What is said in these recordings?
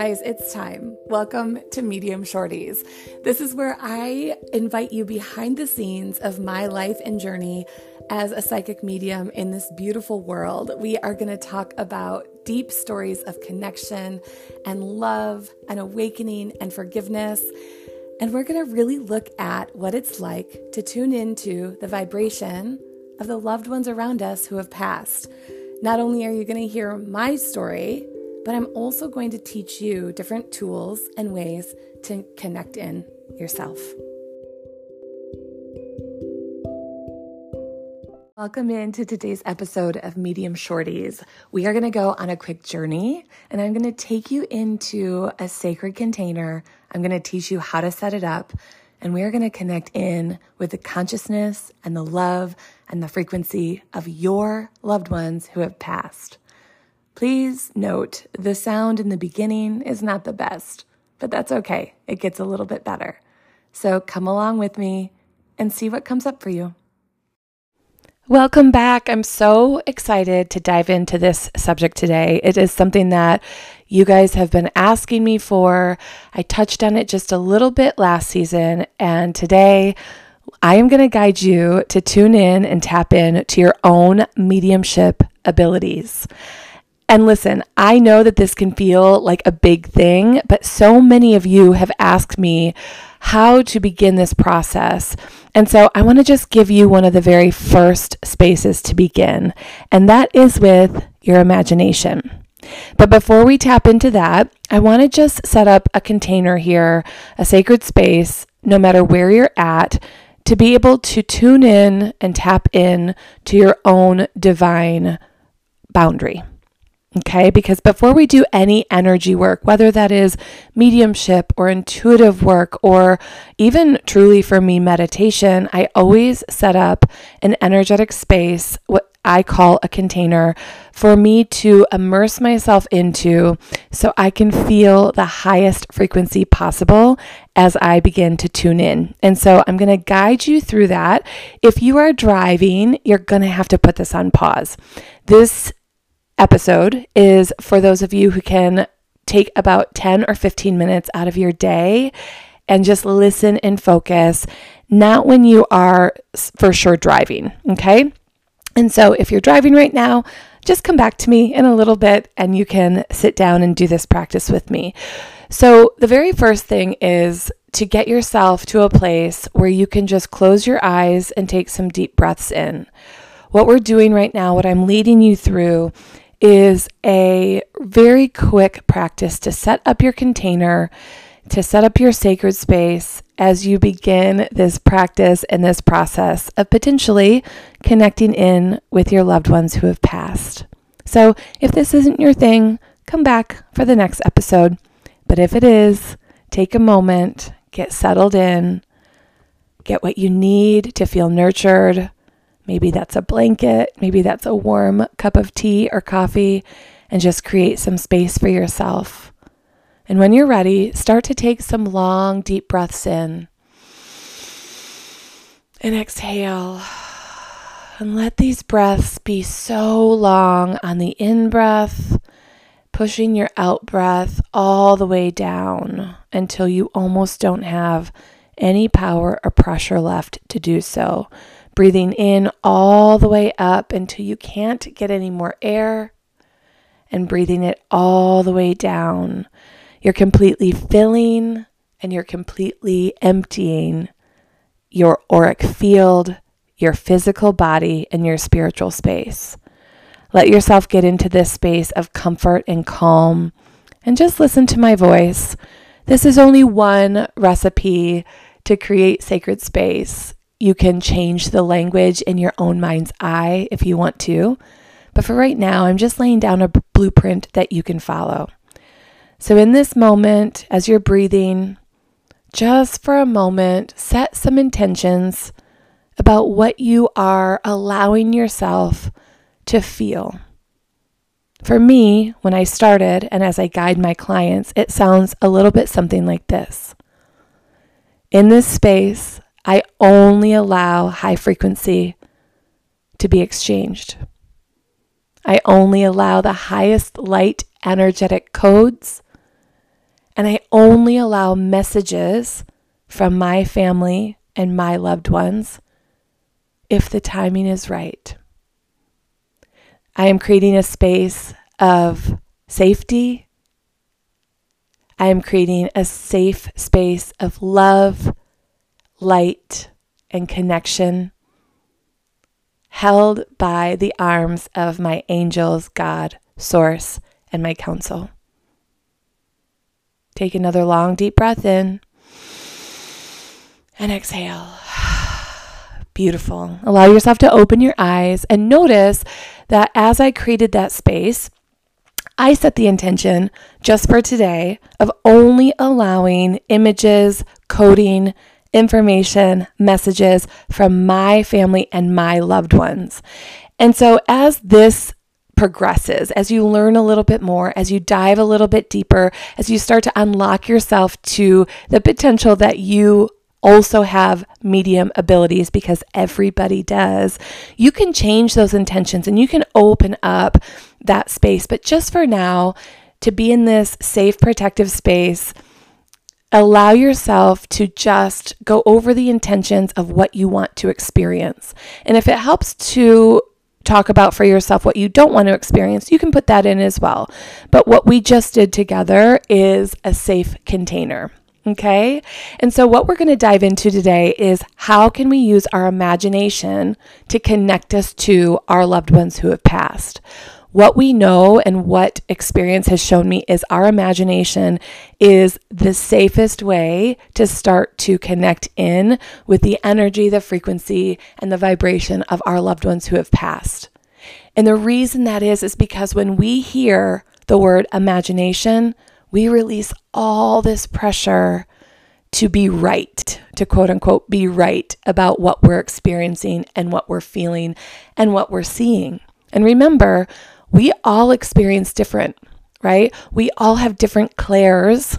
guys, it's time. Welcome to Medium Shorties. This is where I invite you behind the scenes of my life and journey as a psychic medium in this beautiful world. We are going to talk about deep stories of connection and love and awakening and forgiveness. And we're going to really look at what it's like to tune into the vibration of the loved ones around us who have passed. Not only are you going to hear my story, but I'm also going to teach you different tools and ways to connect in yourself. Welcome into today's episode of Medium Shorties. We are going to go on a quick journey and I'm going to take you into a sacred container. I'm going to teach you how to set it up and we are going to connect in with the consciousness and the love and the frequency of your loved ones who have passed. Please note the sound in the beginning is not the best, but that's okay. It gets a little bit better. So come along with me and see what comes up for you. Welcome back. I'm so excited to dive into this subject today. It is something that you guys have been asking me for. I touched on it just a little bit last season, and today I am going to guide you to tune in and tap in to your own mediumship abilities. And listen, I know that this can feel like a big thing, but so many of you have asked me how to begin this process. And so I want to just give you one of the very first spaces to begin, and that is with your imagination. But before we tap into that, I want to just set up a container here, a sacred space, no matter where you're at, to be able to tune in and tap in to your own divine boundary. Okay, because before we do any energy work, whether that is mediumship or intuitive work or even truly for me meditation, I always set up an energetic space, what I call a container, for me to immerse myself into so I can feel the highest frequency possible as I begin to tune in. And so I'm going to guide you through that. If you are driving, you're going to have to put this on pause. This episode is for those of you who can take about 10 or 15 minutes out of your day and just listen and focus, not when you are for sure driving, okay? And so if you're driving right now, just come back to me in a little bit and you can sit down and do this practice with me. So, the very first thing is to get yourself to a place where you can just close your eyes and take some deep breaths in. What we're doing right now, what I'm leading you through, is a very quick practice to set up your container, to set up your sacred space as you begin this practice and this process of potentially connecting in with your loved ones who have passed. So, if this isn't your thing, come back for the next episode. But if it is, take a moment, get settled in, get what you need to feel nurtured, Maybe that's a blanket, maybe that's a warm cup of tea or coffee, and just create some space for yourself. And when you're ready, start to take some long, deep breaths in and exhale. And let these breaths be so long on the in breath, pushing your out breath all the way down until you almost don't have any power or pressure left to do so breathing in all the way up until you can't get any more air, and breathing it all the way down. You're completely filling and you're completely emptying your auric field, your physical body, and your spiritual space. Let yourself get into this space of comfort and calm and just listen to my voice. This is only one recipe to create sacred space. You can change the language in your own mind's eye if you want to. But for right now, I'm just laying down a blueprint that you can follow. So, in this moment, as you're breathing, just for a moment, set some intentions about what you are allowing yourself to feel. For me, when I started and as I guide my clients, it sounds a little bit something like this. In this space, I only allow high frequency to be exchanged. I only allow the highest light energetic codes and I only allow messages from my family and my loved ones if the timing is right. I am creating a space of safety. I am creating a safe space of love, light, and connection, held by the arms of my angels, God, Source, and my counsel. Take another long, deep breath in and exhale. Beautiful. Allow yourself to open your eyes and notice that as I created that space, I set the intention just for today of only allowing images, coding, information, messages from my family and my loved ones. And so, as this progresses, as you learn a little bit more, as you dive a little bit deeper, as you start to unlock yourself to the potential that you also have medium abilities because everybody does, you can change those intentions and you can open up that space. But just for now, to be in this safe, protective space, allow yourself to just go over the intentions of what you want to experience. And if it helps to talk about for yourself what you don't want to experience, you can put that in as well. But what we just did together is a safe container. Okay. And so, what we're going to dive into today is how can we use our imagination to connect us to our loved ones who have passed? What we know and what experience has shown me is our imagination is the safest way to start to connect in with the energy, the frequency, and the vibration of our loved ones who have passed. And the reason that is, is because when we hear the word imagination, we release all this pressure to be right, to quote unquote be right about what we're experiencing and what we're feeling and what we're seeing. And remember, we all experience different, right? We all have different clairs,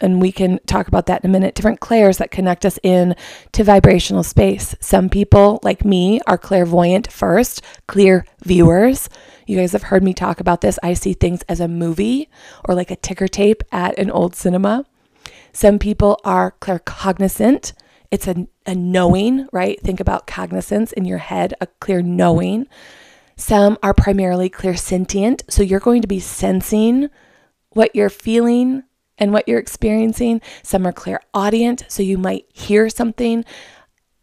and we can talk about that in a minute. Different clairs that connect us in to vibrational space. Some people, like me, are clairvoyant first, clear viewers. You guys have heard me talk about this. I see things as a movie or like a ticker tape at an old cinema. Some people are claircognizant. It's a, a knowing, right? Think about cognizance in your head, a clear knowing. Some are primarily clairsentient. So you're going to be sensing what you're feeling and what you're experiencing. Some are clairaudient. So you might hear something.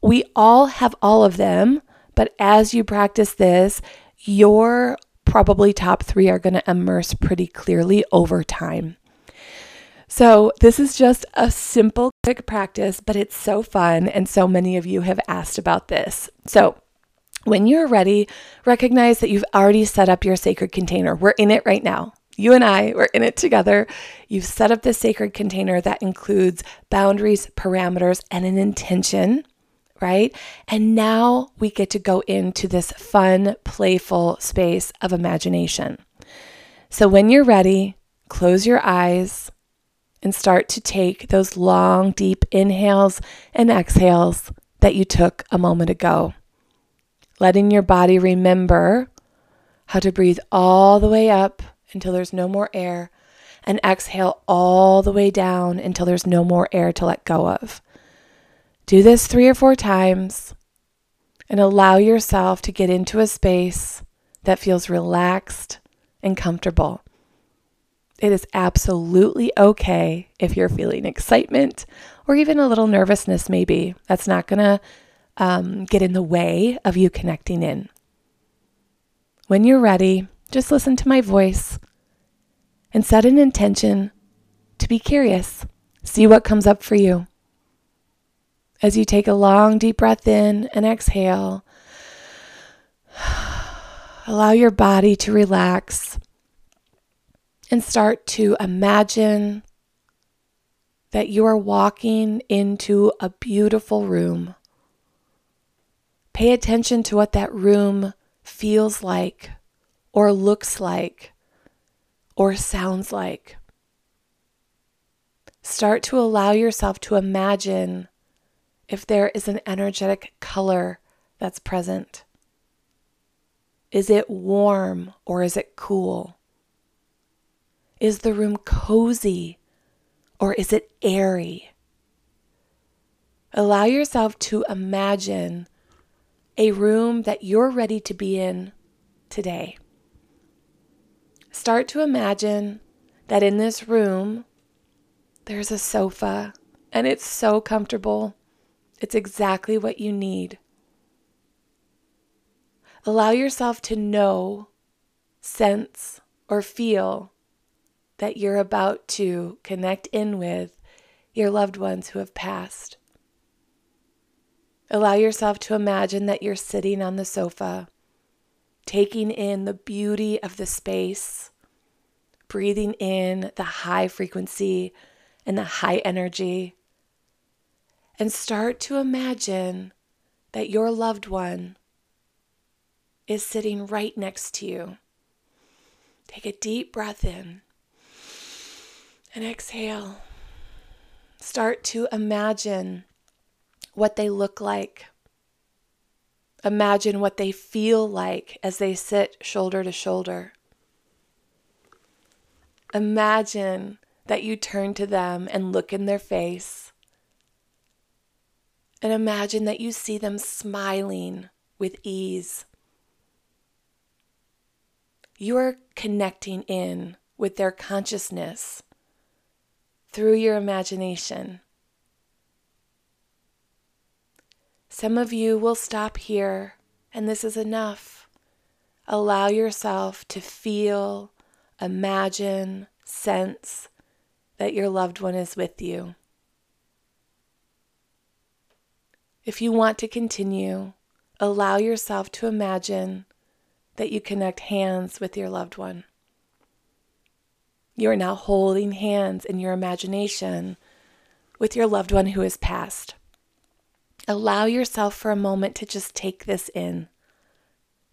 We all have all of them. But as you practice this, your probably top three are going to immerse pretty clearly over time. So, this is just a simple, quick practice, but it's so fun. And so many of you have asked about this. So, when you're ready, recognize that you've already set up your sacred container. We're in it right now. You and I, we're in it together. You've set up this sacred container that includes boundaries, parameters, and an intention right? And now we get to go into this fun, playful space of imagination. So when you're ready, close your eyes and start to take those long, deep inhales and exhales that you took a moment ago. Letting your body remember how to breathe all the way up until there's no more air and exhale all the way down until there's no more air to let go of. Do this three or four times and allow yourself to get into a space that feels relaxed and comfortable. It is absolutely okay if you're feeling excitement or even a little nervousness, maybe. That's not going to um, get in the way of you connecting in. When you're ready, just listen to my voice and set an intention to be curious. See what comes up for you. As you take a long, deep breath in and exhale, allow your body to relax and start to imagine that you are walking into a beautiful room. Pay attention to what that room feels like, or looks like, or sounds like. Start to allow yourself to imagine if there is an energetic color that's present. Is it warm or is it cool? Is the room cozy or is it airy? Allow yourself to imagine a room that you're ready to be in today. Start to imagine that in this room, there's a sofa and it's so comfortable. It's exactly what you need. Allow yourself to know, sense, or feel that you're about to connect in with your loved ones who have passed. Allow yourself to imagine that you're sitting on the sofa, taking in the beauty of the space, breathing in the high frequency and the high energy, and start to imagine that your loved one is sitting right next to you. Take a deep breath in and exhale. Start to imagine what they look like. Imagine what they feel like as they sit shoulder to shoulder. Imagine that you turn to them and look in their face. And imagine that you see them smiling with ease. You are connecting in with their consciousness through your imagination. Some of you will stop here, and this is enough. Allow yourself to feel, imagine, sense that your loved one is with you. If you want to continue, allow yourself to imagine that you connect hands with your loved one. You are now holding hands in your imagination with your loved one who has passed. Allow yourself for a moment to just take this in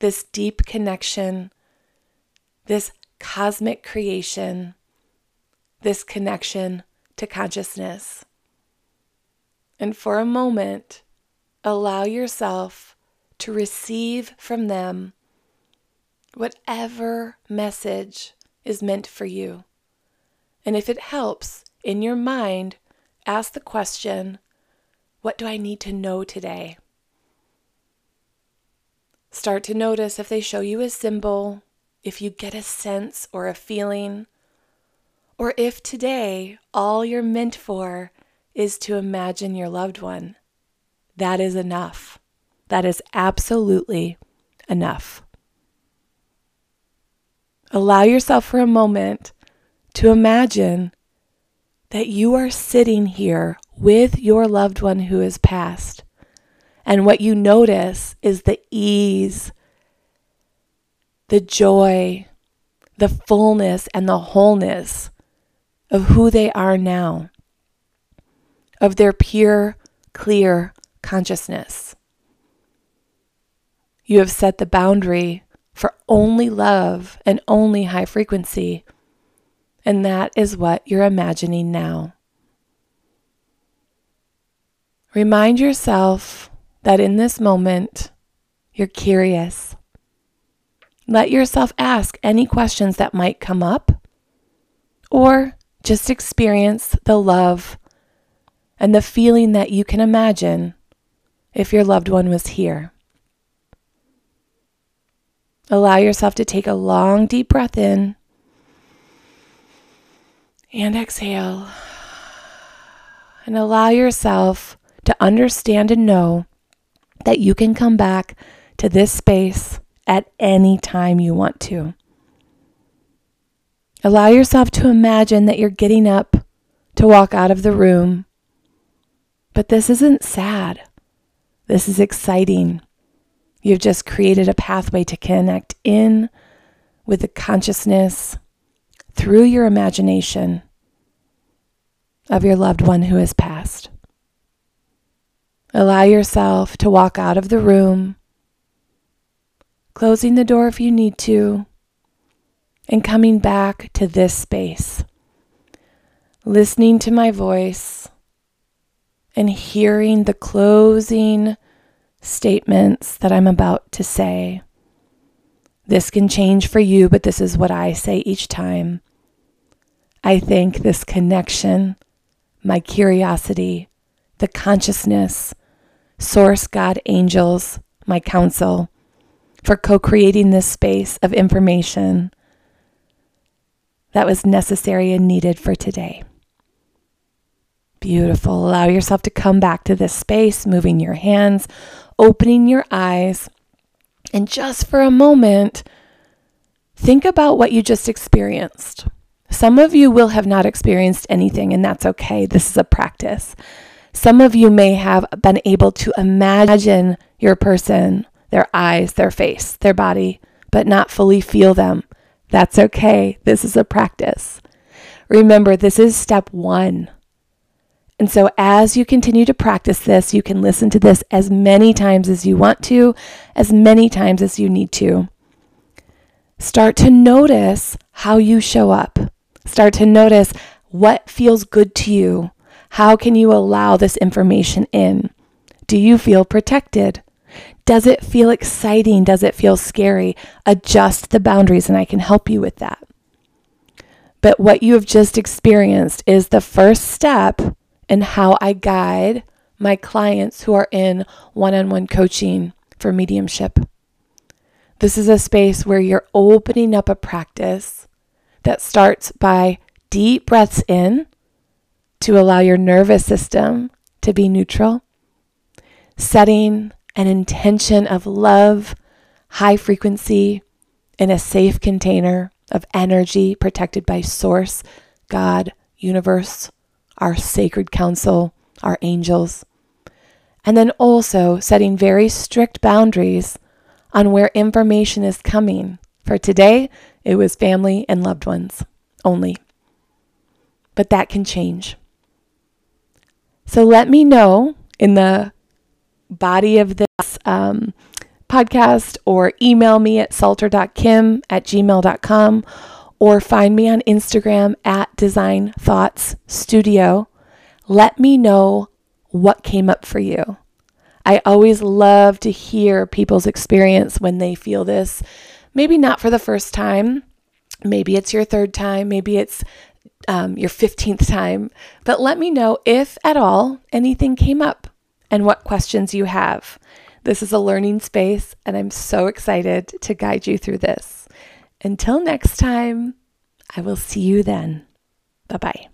this deep connection, this cosmic creation, this connection to consciousness. And for a moment, allow yourself to receive from them whatever message is meant for you. And if it helps in your mind, ask the question what do I need to know today? Start to notice if they show you a symbol, if you get a sense or a feeling, or if today all you're meant for is to imagine your loved one. That is enough. That is absolutely enough. Allow yourself for a moment to imagine that you are sitting here with your loved one who has passed. And what you notice is the ease, the joy, the fullness, and the wholeness of who they are now, of their pure, clear consciousness. You have set the boundary for only love and only high frequency and that is what you're imagining now. Remind yourself that in this moment, you're curious. Let yourself ask any questions that might come up, or just experience the love and the feeling that you can imagine if your loved one was here. Allow yourself to take a long, deep breath in and exhale. And allow yourself to understand and know that you can come back to this space at any time you want to. Allow yourself to imagine that you're getting up to walk out of the room. But this isn't sad. This is exciting. You've just created a pathway to connect in with the consciousness through your imagination of your loved one who has passed. Allow yourself to walk out of the room, closing the door if you need to, and coming back to this space, listening to my voice and hearing the closing statements that I'm about to say. This can change for you, but this is what I say each time. I thank this connection my curiosity, the consciousness, source, God, angels, my counsel, for co creating this space of information that was necessary and needed for today. Beautiful. Allow yourself to come back to this space, moving your hands, opening your eyes, and just for a moment, think about what you just experienced. Some of you will have not experienced anything, and that's okay. This is a practice. Some of you may have been able to imagine your person, their eyes, their face, their body, but not fully feel them. That's okay. This is a practice. Remember, this is step one. And so, as you continue to practice this, you can listen to this as many times as you want to, as many times as you need to. Start to notice how you show up. Start to notice what feels good to you. How can you allow this information in? Do you feel protected? Does it feel exciting? Does it feel scary? Adjust the boundaries, and I can help you with that. But what you have just experienced is the first step in how I guide my clients who are in one on one coaching for mediumship. This is a space where you're opening up a practice that starts by deep breaths in to allow your nervous system to be neutral, setting an intention of love, high frequency, in a safe container of energy protected by Source, God, universe, our sacred council, our angels. And then also setting very strict boundaries on where information is coming. For today, it was family and loved ones only. But that can change. So let me know in the body of this um, podcast or email me at salter.kim at gmail.com or find me on Instagram at Design Thoughts Studio. Let me know what came up for you. I always love to hear people's experience when they feel this. Maybe not for the first time, maybe it's your third time, maybe it's um, your 15th time, but let me know if at all anything came up and what questions you have. This is a learning space, and I'm so excited to guide you through this. Until next time, I will see you then. Bye bye.